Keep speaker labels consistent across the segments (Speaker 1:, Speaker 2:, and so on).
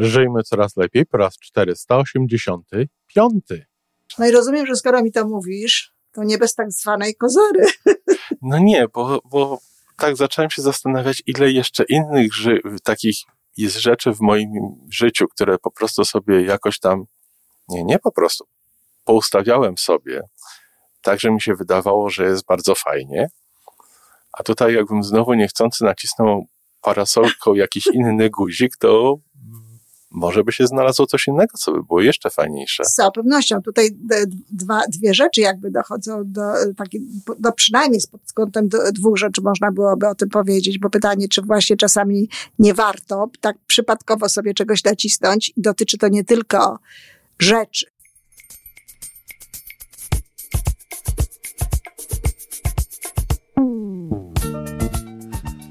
Speaker 1: Żyjmy coraz lepiej po raz 485.
Speaker 2: No i rozumiem, że skoro mi to mówisz, to nie bez tak zwanej kozery.
Speaker 1: No nie, bo, bo tak zacząłem się zastanawiać, ile jeszcze innych ży- takich jest rzeczy w moim życiu, które po prostu sobie jakoś tam, nie, nie po prostu, poustawiałem sobie, tak, że mi się wydawało, że jest bardzo fajnie. A tutaj jakbym znowu niechcący nacisnął parasolką jakiś inny guzik, to może by się znalazło coś innego, co by było jeszcze fajniejsze.
Speaker 2: Z całą pewnością. Tutaj dwa, dwie rzeczy jakby dochodzą do, taki, do przynajmniej pod kątem dwóch rzeczy można byłoby o tym powiedzieć, bo pytanie, czy właśnie czasami nie warto tak przypadkowo sobie czegoś nacisnąć i dotyczy to nie tylko rzeczy,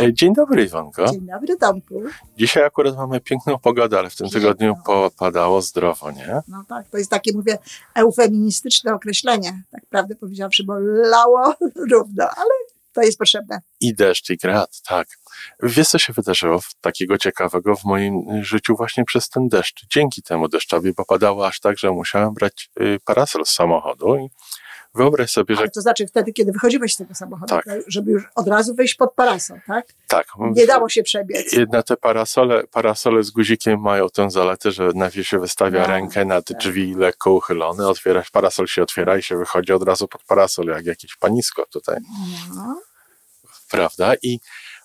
Speaker 1: E, dzień dobry, Iwonko.
Speaker 2: Dzień dobry, Tomku.
Speaker 1: Dzisiaj akurat mamy piękną pogodę, ale w tym tygodniu popadało zdrowo, nie?
Speaker 2: No tak, to jest takie, mówię, eufeministyczne określenie, tak prawdę powiedziawszy, bo lało równo, ale to jest potrzebne.
Speaker 1: I deszcz, i grad, tak. Wiesz, co się wydarzyło takiego ciekawego w moim życiu właśnie przez ten deszcz? Dzięki temu deszczowi, bo padało aż tak, że musiałem brać y, parasol z samochodu i Wyobraź sobie,
Speaker 2: że... to znaczy wtedy, kiedy wychodziłeś z tego samochodu,
Speaker 1: tak.
Speaker 2: żeby już od razu wejść pod parasol, tak?
Speaker 1: Tak.
Speaker 2: Nie dało się przebiec.
Speaker 1: Jedna te parasole, parasole z guzikiem mają tę zaletę, że najpierw się wystawia no, rękę nad tak. drzwi lekko uchylone, otwierasz, parasol się otwiera i się wychodzi od razu pod parasol, jak jakieś panisko tutaj. No. Prawda? I,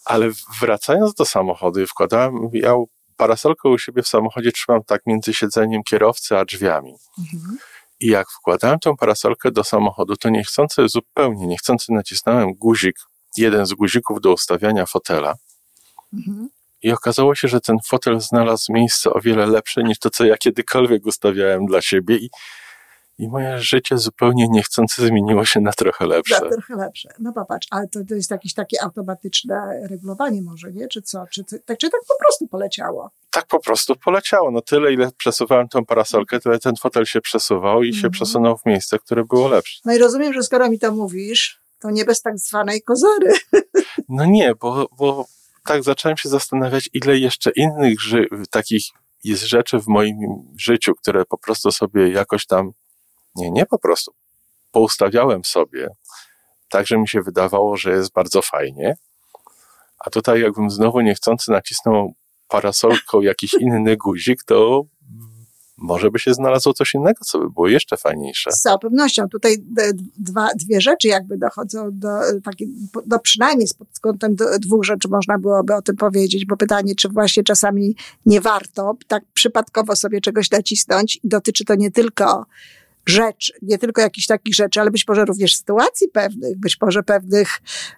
Speaker 1: ale wracając do samochodu, wkładałem, ja parasolkę u siebie w samochodzie trzymam tak między siedzeniem kierowcy a drzwiami. Mhm. I jak wkładałem tą parasolkę do samochodu, to niechcący, zupełnie niechcący nacisnąłem guzik, jeden z guzików do ustawiania fotela. Mhm. I okazało się, że ten fotel znalazł miejsce o wiele lepsze niż to, co ja kiedykolwiek ustawiałem dla siebie. I i moje życie zupełnie niechcący zmieniło się na trochę lepsze.
Speaker 2: Na trochę lepsze. No popatrz, ale to, to jest jakieś takie automatyczne regulowanie może, nie? Czy co? Czy, tak, czy tak po prostu poleciało?
Speaker 1: Tak po prostu poleciało. No tyle, ile przesuwałem tą parasolkę, tyle ten fotel się przesuwał i mhm. się przesunął w miejsce, które było lepsze.
Speaker 2: No i rozumiem, że skoro mi to mówisz, to nie bez tak zwanej kozery.
Speaker 1: No nie, bo, bo tak zacząłem się zastanawiać, ile jeszcze innych ży- takich jest rzeczy w moim życiu, które po prostu sobie jakoś tam nie, nie po prostu. Poustawiałem sobie, tak, że mi się wydawało, że jest bardzo fajnie. A tutaj, jakbym znowu niechcący nacisnął parasolką jakiś inny guzik, to może by się znalazło coś innego, co by było jeszcze fajniejsze.
Speaker 2: Z całą pewnością. Tutaj dwa, dwie rzeczy jakby dochodzą do, taki, do przynajmniej pod kątem dwóch rzeczy można byłoby o tym powiedzieć, bo pytanie, czy właśnie czasami nie warto tak przypadkowo sobie czegoś nacisnąć dotyczy to nie tylko rzeczy, nie tylko jakichś takich rzeczy, ale być może również sytuacji pewnych, być może pewnych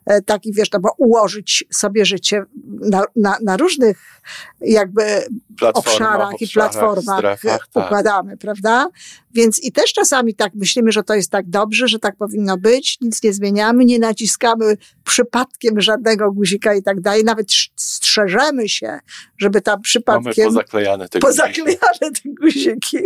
Speaker 2: e, takich, wiesz, no bo ułożyć sobie życie na, na, na różnych jakby obszarach i platformach strefach, tak. układamy, tak. prawda? Więc i też czasami tak myślimy, że to jest tak dobrze, że tak powinno być, nic nie zmieniamy, nie naciskamy przypadkiem żadnego guzika i tak dalej, nawet strzeżemy się, żeby tam przypadkiem...
Speaker 1: Mamy pozaklejane te
Speaker 2: pozaklejane te guziki,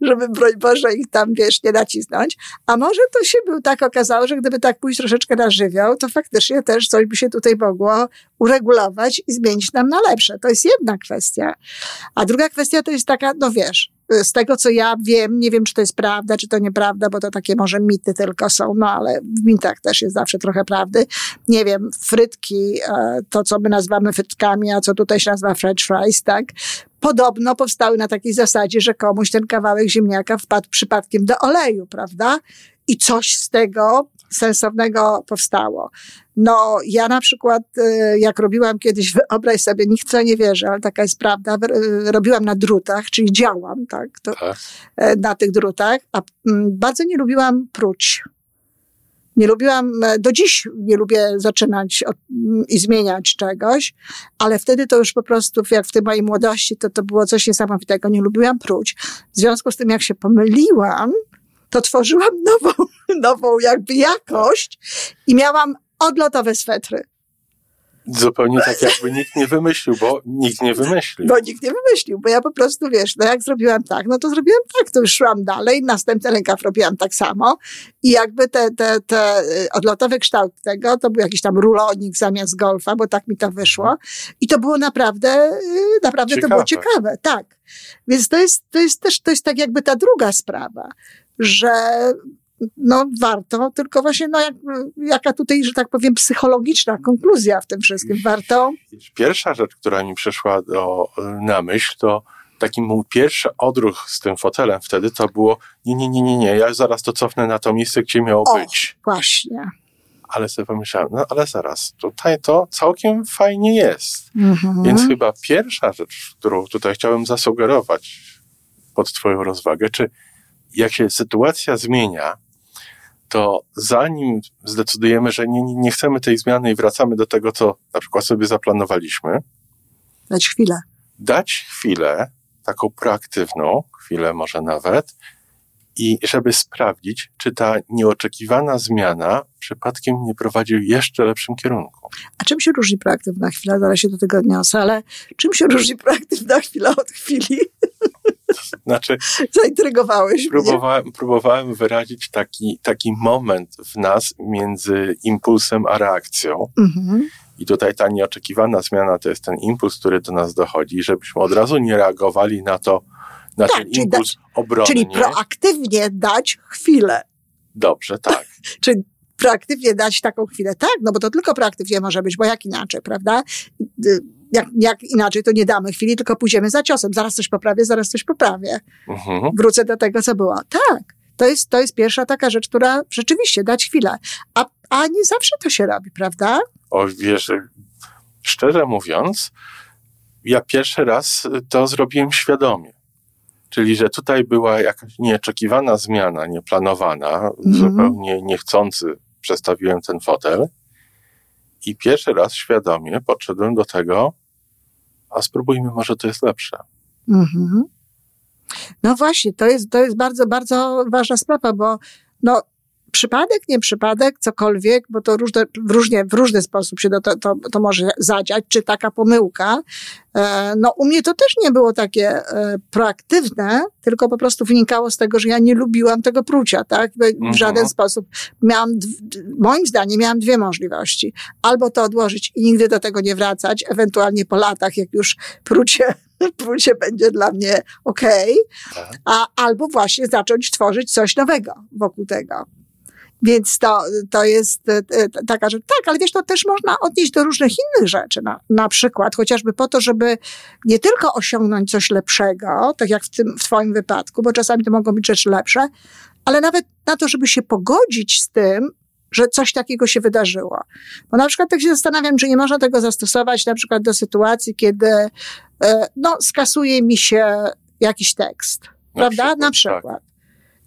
Speaker 2: żeby broń Boże ich tam, wiesz, nie nacisnąć. A może to się był tak okazało, że gdyby tak pójść troszeczkę na żywioł, to faktycznie też coś by się tutaj mogło uregulować i zmienić nam na lepsze. To jest jedna kwestia. A druga kwestia to jest taka, no wiesz, z tego co ja wiem, nie wiem czy to jest prawda, czy to nieprawda, bo to takie może mity tylko są, no ale w mitach też jest zawsze trochę prawdy. Nie wiem, frytki, e, to co my nazywamy frytkami, a co tutaj się nazywa french fries, tak? Podobno powstały na takiej zasadzie, że komuś ten kawałek ziemniaka wpadł przypadkiem do oleju, prawda? I coś z tego sensownego powstało. No, ja na przykład, y, jak robiłam kiedyś, wyobraź sobie, nikt co nie wierzy, ale taka jest prawda, y, robiłam na drutach, czyli działam, tak, to, tak. E, na tych drutach, a mm, bardzo nie lubiłam próć. Nie lubiłam, e, do dziś nie lubię zaczynać od, mm, i zmieniać czegoś, ale wtedy to już po prostu, jak w tej mojej młodości, to, to było coś niesamowitego. Nie lubiłam pruć. W związku z tym, jak się pomyliłam, to tworzyłam nową, nową jakby jakość i miałam odlotowe swetry.
Speaker 1: Zupełnie tak, jakby nikt nie wymyślił, bo nikt nie wymyślił.
Speaker 2: Bo nikt nie wymyślił, bo ja po prostu, wiesz, no jak zrobiłam tak, no to zrobiłam tak, to już szłam dalej, następny rękaw robiłam tak samo i jakby te, te, te y, odlotowy kształt tego, to był jakiś tam rulonik zamiast golfa, bo tak mi to wyszło i to było naprawdę, y, naprawdę ciekawe. to było ciekawe, tak. Więc to jest, to jest też, to jest tak jakby ta druga sprawa, że no warto, tylko właśnie no jak, jaka tutaj, że tak powiem, psychologiczna konkluzja w tym wszystkim. Warto.
Speaker 1: Pierwsza rzecz, która mi przyszła do, na myśl, to taki mój pierwszy odruch z tym fotelem wtedy to było nie, nie, nie, nie, nie, ja zaraz to cofnę na to miejsce, gdzie miało o, być.
Speaker 2: właśnie.
Speaker 1: Ale sobie pomyślałem, no ale zaraz, tutaj to całkiem fajnie jest. Mhm. Więc chyba pierwsza rzecz, którą tutaj chciałem zasugerować pod twoją rozwagę, czy jak się sytuacja zmienia, to zanim zdecydujemy, że nie, nie chcemy tej zmiany i wracamy do tego, co na przykład sobie zaplanowaliśmy,
Speaker 2: dać chwilę.
Speaker 1: Dać chwilę, taką proaktywną, chwilę może nawet, i żeby sprawdzić, czy ta nieoczekiwana zmiana przypadkiem nie prowadzi w jeszcze lepszym kierunku.
Speaker 2: A czym się różni proaktywna chwila? Zaraz się do tego odniosę, ale czym się różni proaktywna chwila od chwili?
Speaker 1: Znaczy,
Speaker 2: Zaintrygowałeś
Speaker 1: próbowałem, mnie. Próbowałem wyrazić taki, taki moment w nas między impulsem a reakcją. Mhm. I tutaj ta nieoczekiwana zmiana to jest ten impuls, który do nas dochodzi, żebyśmy od razu nie reagowali na to, na tak, ten impuls dać, obronnie.
Speaker 2: Czyli proaktywnie dać chwilę.
Speaker 1: Dobrze, tak.
Speaker 2: czyli proaktywnie dać taką chwilę. Tak, no bo to tylko proaktywnie może być, bo jak inaczej, prawda? Jak, jak inaczej, to nie damy chwili, tylko pójdziemy za ciosem. Zaraz coś poprawię, zaraz coś poprawię. Mhm. Wrócę do tego, co było. Tak. To jest, to jest pierwsza taka rzecz, która rzeczywiście dać chwilę. A, a nie zawsze to się robi, prawda?
Speaker 1: O, wiesz, szczerze mówiąc, ja pierwszy raz to zrobiłem świadomie. Czyli, że tutaj była jakaś nieoczekiwana zmiana, nieplanowana, mm. zupełnie niechcący przestawiłem ten fotel i pierwszy raz świadomie podszedłem do tego, a spróbujmy, może to jest lepsze. Mm-hmm.
Speaker 2: No właśnie, to jest, to jest bardzo, bardzo ważna sprawa, bo no, przypadek, nie przypadek, cokolwiek, bo to różne, w, różnie, w różny sposób się to, to, to może zadziać, czy taka pomyłka. E, no u mnie to też nie było takie e, proaktywne, tylko po prostu wynikało z tego, że ja nie lubiłam tego prucia, tak? W mhm. żaden sposób. Miałam, moim zdaniem miałam dwie możliwości. Albo to odłożyć i nigdy do tego nie wracać, ewentualnie po latach, jak już prucie prucie będzie dla mnie okej, okay, tak. a albo właśnie zacząć tworzyć coś nowego wokół tego. Więc to, to jest e, e, taka rzecz. Tak, ale wiesz, to też można odnieść do różnych innych rzeczy. Na, na przykład chociażby po to, żeby nie tylko osiągnąć coś lepszego, tak jak w, tym, w Twoim wypadku, bo czasami to mogą być rzeczy lepsze, ale nawet na to, żeby się pogodzić z tym, że coś takiego się wydarzyło. Bo na przykład tak się zastanawiam, czy nie można tego zastosować na przykład do sytuacji, kiedy e, no, skasuje mi się jakiś tekst. Na prawda? Przykład, na przykład. Tak.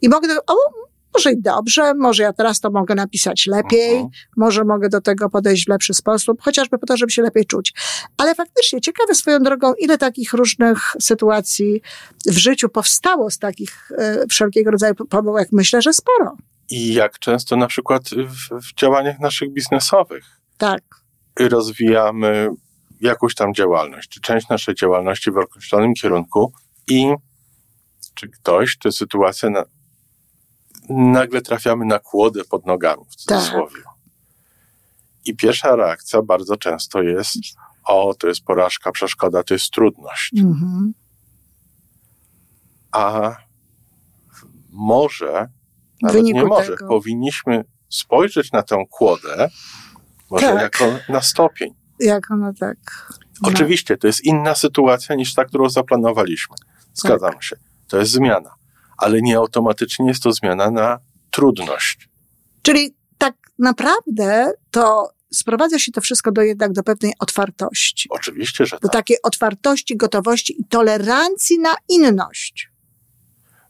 Speaker 2: I mogę, o, może i dobrze, może ja teraz to mogę napisać lepiej, uh-huh. może mogę do tego podejść w lepszy sposób, chociażby po to, żeby się lepiej czuć. Ale faktycznie ciekawe swoją drogą, ile takich różnych sytuacji w życiu powstało z takich e, wszelkiego rodzaju pomyłek. Myślę, że sporo.
Speaker 1: I jak często na przykład w, w działaniach naszych biznesowych.
Speaker 2: Tak.
Speaker 1: Rozwijamy jakąś tam działalność, czy część naszej działalności w określonym kierunku i czy ktoś, czy sytuacja na, nagle trafiamy na kłodę pod nogami, w cudzysłowie. Tak. I pierwsza reakcja bardzo często jest, o, to jest porażka, przeszkoda, to jest trudność. Mhm. A może, nawet nie może, tego. powinniśmy spojrzeć na tę kłodę, może tak. jako na stopień.
Speaker 2: Jak ona tak.
Speaker 1: No. Oczywiście, to jest inna sytuacja niż ta, którą zaplanowaliśmy. Zgadzam tak. się. To jest zmiana ale nie automatycznie jest to zmiana na trudność.
Speaker 2: Czyli tak naprawdę to sprowadza się to wszystko do jednak do pewnej otwartości.
Speaker 1: Oczywiście, że
Speaker 2: tak. Do takiej otwartości, gotowości i tolerancji na inność.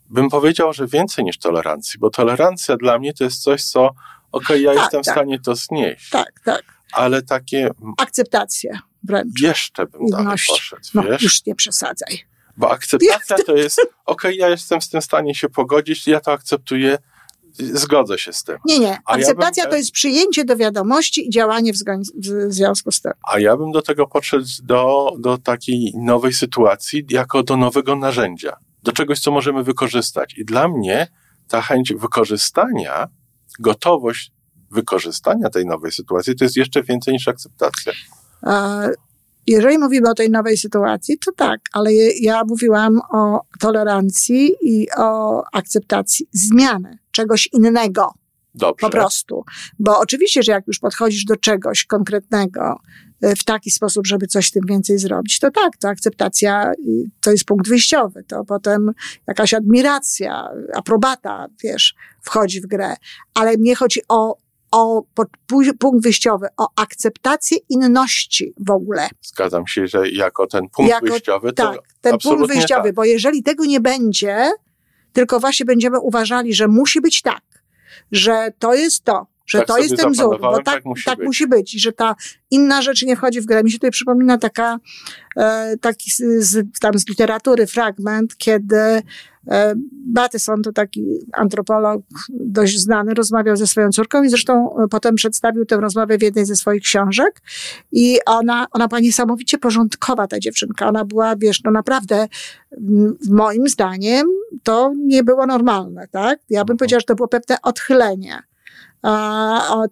Speaker 1: Bym powiedział, że więcej niż tolerancji, bo tolerancja dla mnie to jest coś, co Okej, ja
Speaker 2: Tak,
Speaker 1: jestem w
Speaker 2: tak.
Speaker 1: stanie to znieść,
Speaker 2: Tak, tak.
Speaker 1: ale takie
Speaker 2: Akceptacja wręcz.
Speaker 1: jeszcze bym dalej
Speaker 2: Inności.
Speaker 1: poszedł,
Speaker 2: No, już nie przesadzaj.
Speaker 1: Bo akceptacja to jest, okej, ja jestem z tym w stanie się pogodzić, ja to akceptuję, zgodzę się z tym.
Speaker 2: Nie, nie.
Speaker 1: A ja
Speaker 2: Akceptacja
Speaker 1: bym-
Speaker 2: to jest przyjęcie do wiadomości i działanie w, w związku z tym.
Speaker 1: A ja bym do tego podszedł do, do takiej nowej sytuacji, jako do nowego narzędzia, do czegoś, co możemy wykorzystać. I dla mnie ta chęć wykorzystania, gotowość wykorzystania tej nowej sytuacji, to jest jeszcze więcej niż akceptacja.
Speaker 2: E, Jeżeli mówimy o tej nowej sytuacji, to tak, ale ja mówiłam o tolerancji i o akceptacji zmiany, czegoś innego.
Speaker 1: Dobrze.
Speaker 2: Po prostu. Bo oczywiście, że jak już podchodzisz do czegoś konkretnego y, w taki sposób, żeby coś tym więcej zrobić, to tak, to akceptacja to jest punkt wyjściowy. To potem jakaś admiracja, aprobata, wiesz, wchodzi w grę. Ale mnie chodzi o, o punkt wyjściowy, o akceptację inności w ogóle.
Speaker 1: Zgadzam się, że jako ten punkt
Speaker 2: Jako-
Speaker 1: wyjściowy, to
Speaker 2: Tak, ten punkt wyjściowy,
Speaker 1: tak.
Speaker 2: bo jeżeli tego nie będzie, tylko właśnie będziemy uważali, że musi być tak, że to jest to, że
Speaker 1: Tak
Speaker 2: to jest ten wzór, bo tak,
Speaker 1: tak musi
Speaker 2: tak
Speaker 1: być.
Speaker 2: musi być i że ta inna rzecz nie wchodzi w grę. Mi się tutaj przypomina taka, e, taki z, z, tam z literatury fragment, kiedy e, Bateson, to taki antropolog dość znany, rozmawiał ze swoją córką i zresztą e, potem przedstawił tę rozmowę w jednej ze swoich książek i ona, ona była niesamowicie porządkowa, ta dziewczynka. Ona była, wiesz, no naprawdę moim zdaniem to nie było normalne, tak? Ja bym powiedziała, że to było pewne odchylenie.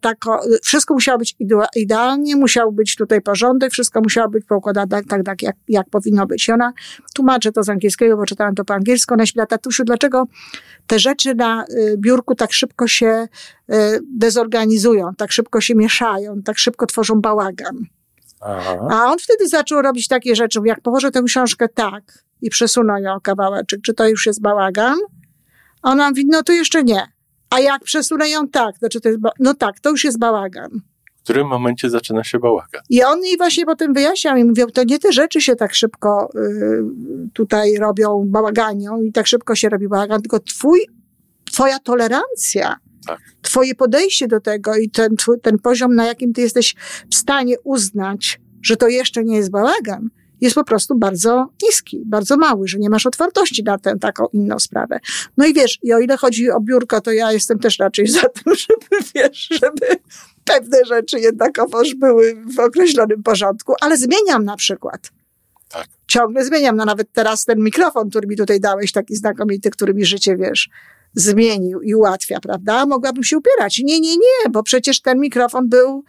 Speaker 2: Tak, wszystko musiało być idea- idealnie, musiał być tutaj porządek, wszystko musiało być poukładane tak, tak, tak jak, jak powinno być. I ona tłumaczy to z angielskiego, bo czytałam to po angielsku. Ona się pyta, tatusiu, dlaczego te rzeczy na y, biurku tak szybko się y, dezorganizują, tak szybko się mieszają, tak szybko tworzą bałagan.
Speaker 1: Aha.
Speaker 2: A on wtedy zaczął robić takie rzeczy, jak położę tę książkę tak i przesunę ją o kawałeczek, czy to już jest bałagan? A ona mówi, no to jeszcze nie. A jak przesunę ją tak, to czy to jest, no tak, to już jest bałagan.
Speaker 1: W którym momencie zaczyna się bałagan?
Speaker 2: I on jej właśnie potem wyjaśniał i mówił, to nie te rzeczy się tak szybko y, tutaj robią, bałaganią i tak szybko się robi bałagan, tylko twój, twoja tolerancja,
Speaker 1: Tak.
Speaker 2: twoje podejście do tego i ten, ten poziom, na jakim ty jesteś w stanie uznać, że to jeszcze nie jest bałagan, jest po prostu bardzo niski, bardzo mały, że nie masz otwartości na tę taką inną sprawę. No i wiesz, i o ile chodzi o biurko, to ja jestem też raczej za tym, żeby, wiesz, żeby pewne rzeczy jednakowoż były w określonym porządku, ale zmieniam na przykład.
Speaker 1: Tak.
Speaker 2: Ciągle zmieniam. No nawet teraz ten mikrofon, który mi tutaj dałeś, taki znakomity, który mi życie, wiesz, zmienił i ułatwia, prawda? Mogłabym się upierać. Nie, nie, nie, bo przecież ten mikrofon był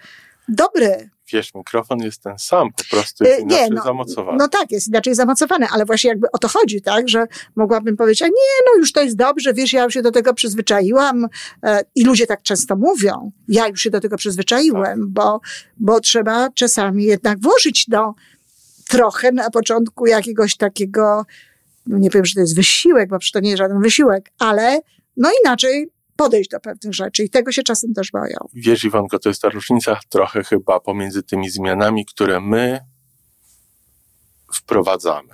Speaker 2: dobry.
Speaker 1: Wiesz, mikrofon jest ten sam, po prostu
Speaker 2: E,
Speaker 1: jest inaczej
Speaker 2: nie, no,
Speaker 1: zamocowany.
Speaker 2: No tak, jest inaczej zamocowany, ale właśnie jakby o to chodzi, tak, że mogłabym powiedzieć, a nie, no już to jest dobrze, wiesz, ja już się do tego przyzwyczaiłam e, i ludzie tak często mówią, ja już się do tego przyzwyczaiłem, bo, bo trzeba czasami jednak włożyć do trochę na początku jakiegoś takiego, no nie powiem, że to jest wysiłek, bo przecież to nie jest żaden wysiłek, ale no inaczej podejść do pewnych rzeczy i tego się czasem też boją.
Speaker 1: Wiesz, Iwonko, to jest ta różnica trochę chyba pomiędzy tymi zmianami, które my wprowadzamy,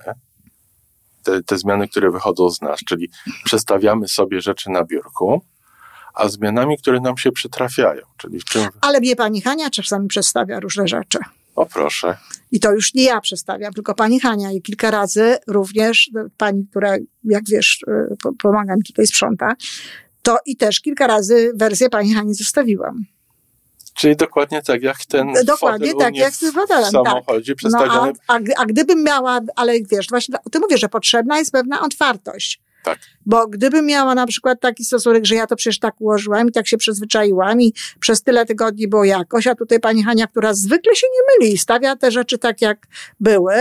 Speaker 1: te, te zmiany, które wychodzą z nas, czyli przestawiamy sobie rzeczy na biurku, a zmianami, które nam się przytrafiają, czyli w czym,
Speaker 2: Ale mnie pani Hania czasami przedstawia różne rzeczy.
Speaker 1: o proszę,
Speaker 2: I to już nie ja przestawiam, tylko pani Hania. I kilka razy również no, pani, która, jak wiesz, y, po- pomaga mi tutaj sprząta, to i też kilka razy wersję pani Hani zostawiłam.
Speaker 1: czyli dokładnie tak jak ten
Speaker 2: Dokładnie tak, jak z fotelem,
Speaker 1: w samochodzie
Speaker 2: No,
Speaker 1: przestawiony,
Speaker 2: a, a, gdy- a gdybym miała, ale wiesz, właśnie ty mówisz, że potrzebna jest pewna otwartość.
Speaker 1: Tak.
Speaker 2: Bo gdybym miała na przykład taki stosunek, że ja to przecież tak ułożyłam i tak się przyzwyczaiłam i przez tyle tygodni było jakoś, a tutaj pani Hania, która zwykle się nie myli i stawia te rzeczy tak, jak były,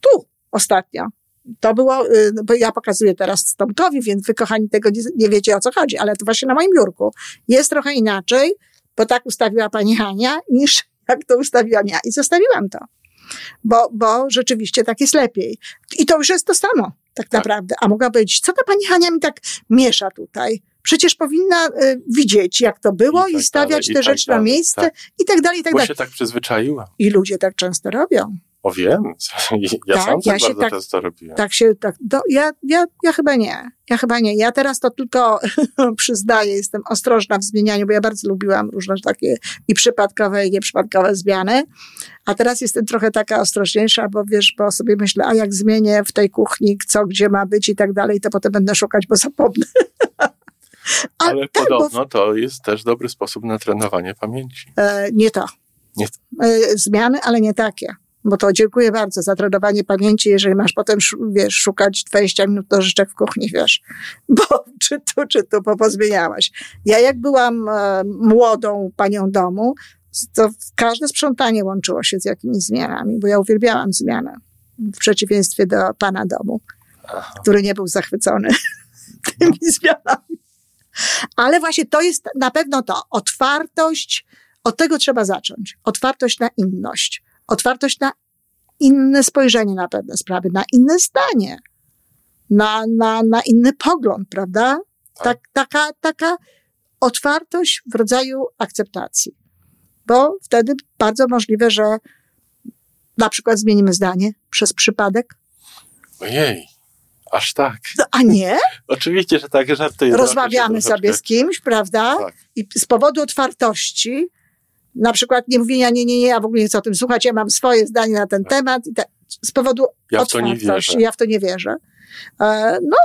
Speaker 2: tu ostatnio. To było, y, bo ja pokazuję teraz Tomkowi, więc wy kochani tego nie, nie wiecie o co chodzi, ale to właśnie na moim biurku jest trochę inaczej, bo tak ustawiła pani Hania, niż jak to ustawiłam ja i zostawiłam to. Bo, bo rzeczywiście tak jest lepiej. I to już jest to samo, tak, naprawdę. A mogła powiedzieć, co ta pani Hania mi tak miesza tutaj? Przecież powinna y, widzieć, jak to było
Speaker 1: I
Speaker 2: i,
Speaker 1: tak
Speaker 2: stawiać
Speaker 1: dalej, i
Speaker 2: te
Speaker 1: tak
Speaker 2: rzeczy na
Speaker 1: dalej,
Speaker 2: miejsce
Speaker 1: tak.
Speaker 2: i tak dalej, i tak
Speaker 1: bo
Speaker 2: dalej.
Speaker 1: się tak przyzwyczaiłem.
Speaker 2: I ludzie tak często robią.
Speaker 1: O wiem, ja
Speaker 2: Tak,
Speaker 1: sam
Speaker 2: ja
Speaker 1: tak bardzo
Speaker 2: tak-
Speaker 1: często robiłem.
Speaker 2: Tak się, tak, do, ja, ja, ja chyba nie. Ja chyba nie. Ja teraz to tylko przyznaję, jestem ostrożna w zmienianiu, bo ja bardzo lubiłam różne takie i przypadkowe, i nieprzypadkowe zmiany. A teraz jestem trochę taka ostrożniejsza, bo wiesz, bo sobie myślę, a jak zmienię w tej kuchni, co gdzie ma być i tak dalej, to potem będę szukać, bo zapomnę. A
Speaker 1: Ale
Speaker 2: tak, bo
Speaker 1: podobno to jest też dobry sposób na trenowanie pamięci.
Speaker 2: E, nie to.
Speaker 1: Nie
Speaker 2: E, zmiany, ale nie takie. Bo to dziękuję bardzo za trenowanie pamięci, jeżeli masz potem, wiesz, szukać 20 minut nożyczek w kuchni, wiesz. Bo czy tu, czy tu, bo pozmieniałaś. Ja jak byłam e, młodą panią domu, to każde sprzątanie łączyło się z jakimiś zmianami, bo ja uwielbiałam zmianę. W przeciwieństwie do pana domu, który nie był zachwycony tymi zmianami. Ale właśnie to jest na pewno to. Otwartość, od tego trzeba zacząć. Otwartość na inność. Otwartość na inne spojrzenie na pewne sprawy, na inne zdanie, na, na, na inny pogląd, prawda? Tak, taka, taka otwartość w rodzaju akceptacji. Bo wtedy bardzo możliwe, że na przykład zmienimy zdanie przez przypadek,
Speaker 1: Ojej, aż tak.
Speaker 2: no, a nie,
Speaker 1: Oczywiście, że tak, żartuję.
Speaker 2: rozmawiamy sobie z kimś, prawda?
Speaker 1: Tak.
Speaker 2: I z powodu otwartości, na przykład nie mówienia, nie, nie, nie, ja w ogóle nie chcę o tym słuchać, ja mam swoje zdanie na ten temat. I tak, z powodu
Speaker 1: Ja
Speaker 2: otwartości, ja w to nie wierzę. E, no,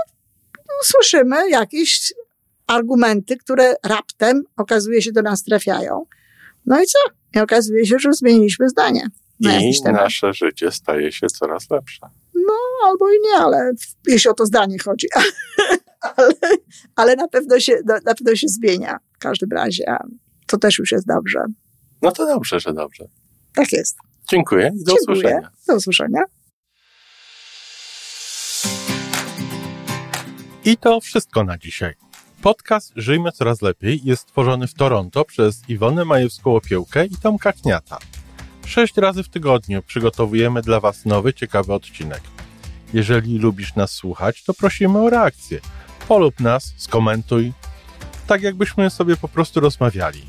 Speaker 2: słyszymy jakieś argumenty, które raptem okazuje się do nas trafiają. No i co? I okazuje się, że zmieniliśmy zdanie na
Speaker 1: I
Speaker 2: temat.
Speaker 1: nasze życie staje się coraz lepsze.
Speaker 2: No, albo i nie, ale jeśli o to zdanie chodzi. ale, ale na, pewno się, na, pewno się zmienia w każdym razie. To też już jest dobrze.
Speaker 1: No to dobrze, że dobrze.
Speaker 2: Tak jest.
Speaker 1: Dziękuję i do
Speaker 2: Dziękuję.
Speaker 1: usłyszenia.
Speaker 2: Do usłyszenia.
Speaker 1: I to wszystko na dzisiaj. Podcast Żyjmy Coraz Lepiej jest stworzony w Toronto przez Iwonę Majewską-Opiełkę i Tomka Kniata. Sześć razy w tygodniu przygotowujemy dla Was nowy, ciekawy odcinek. Jeżeli lubisz nas słuchać, to prosimy o reakcję. Polub nas, skomentuj, tak jakbyśmy sobie po prostu rozmawiali.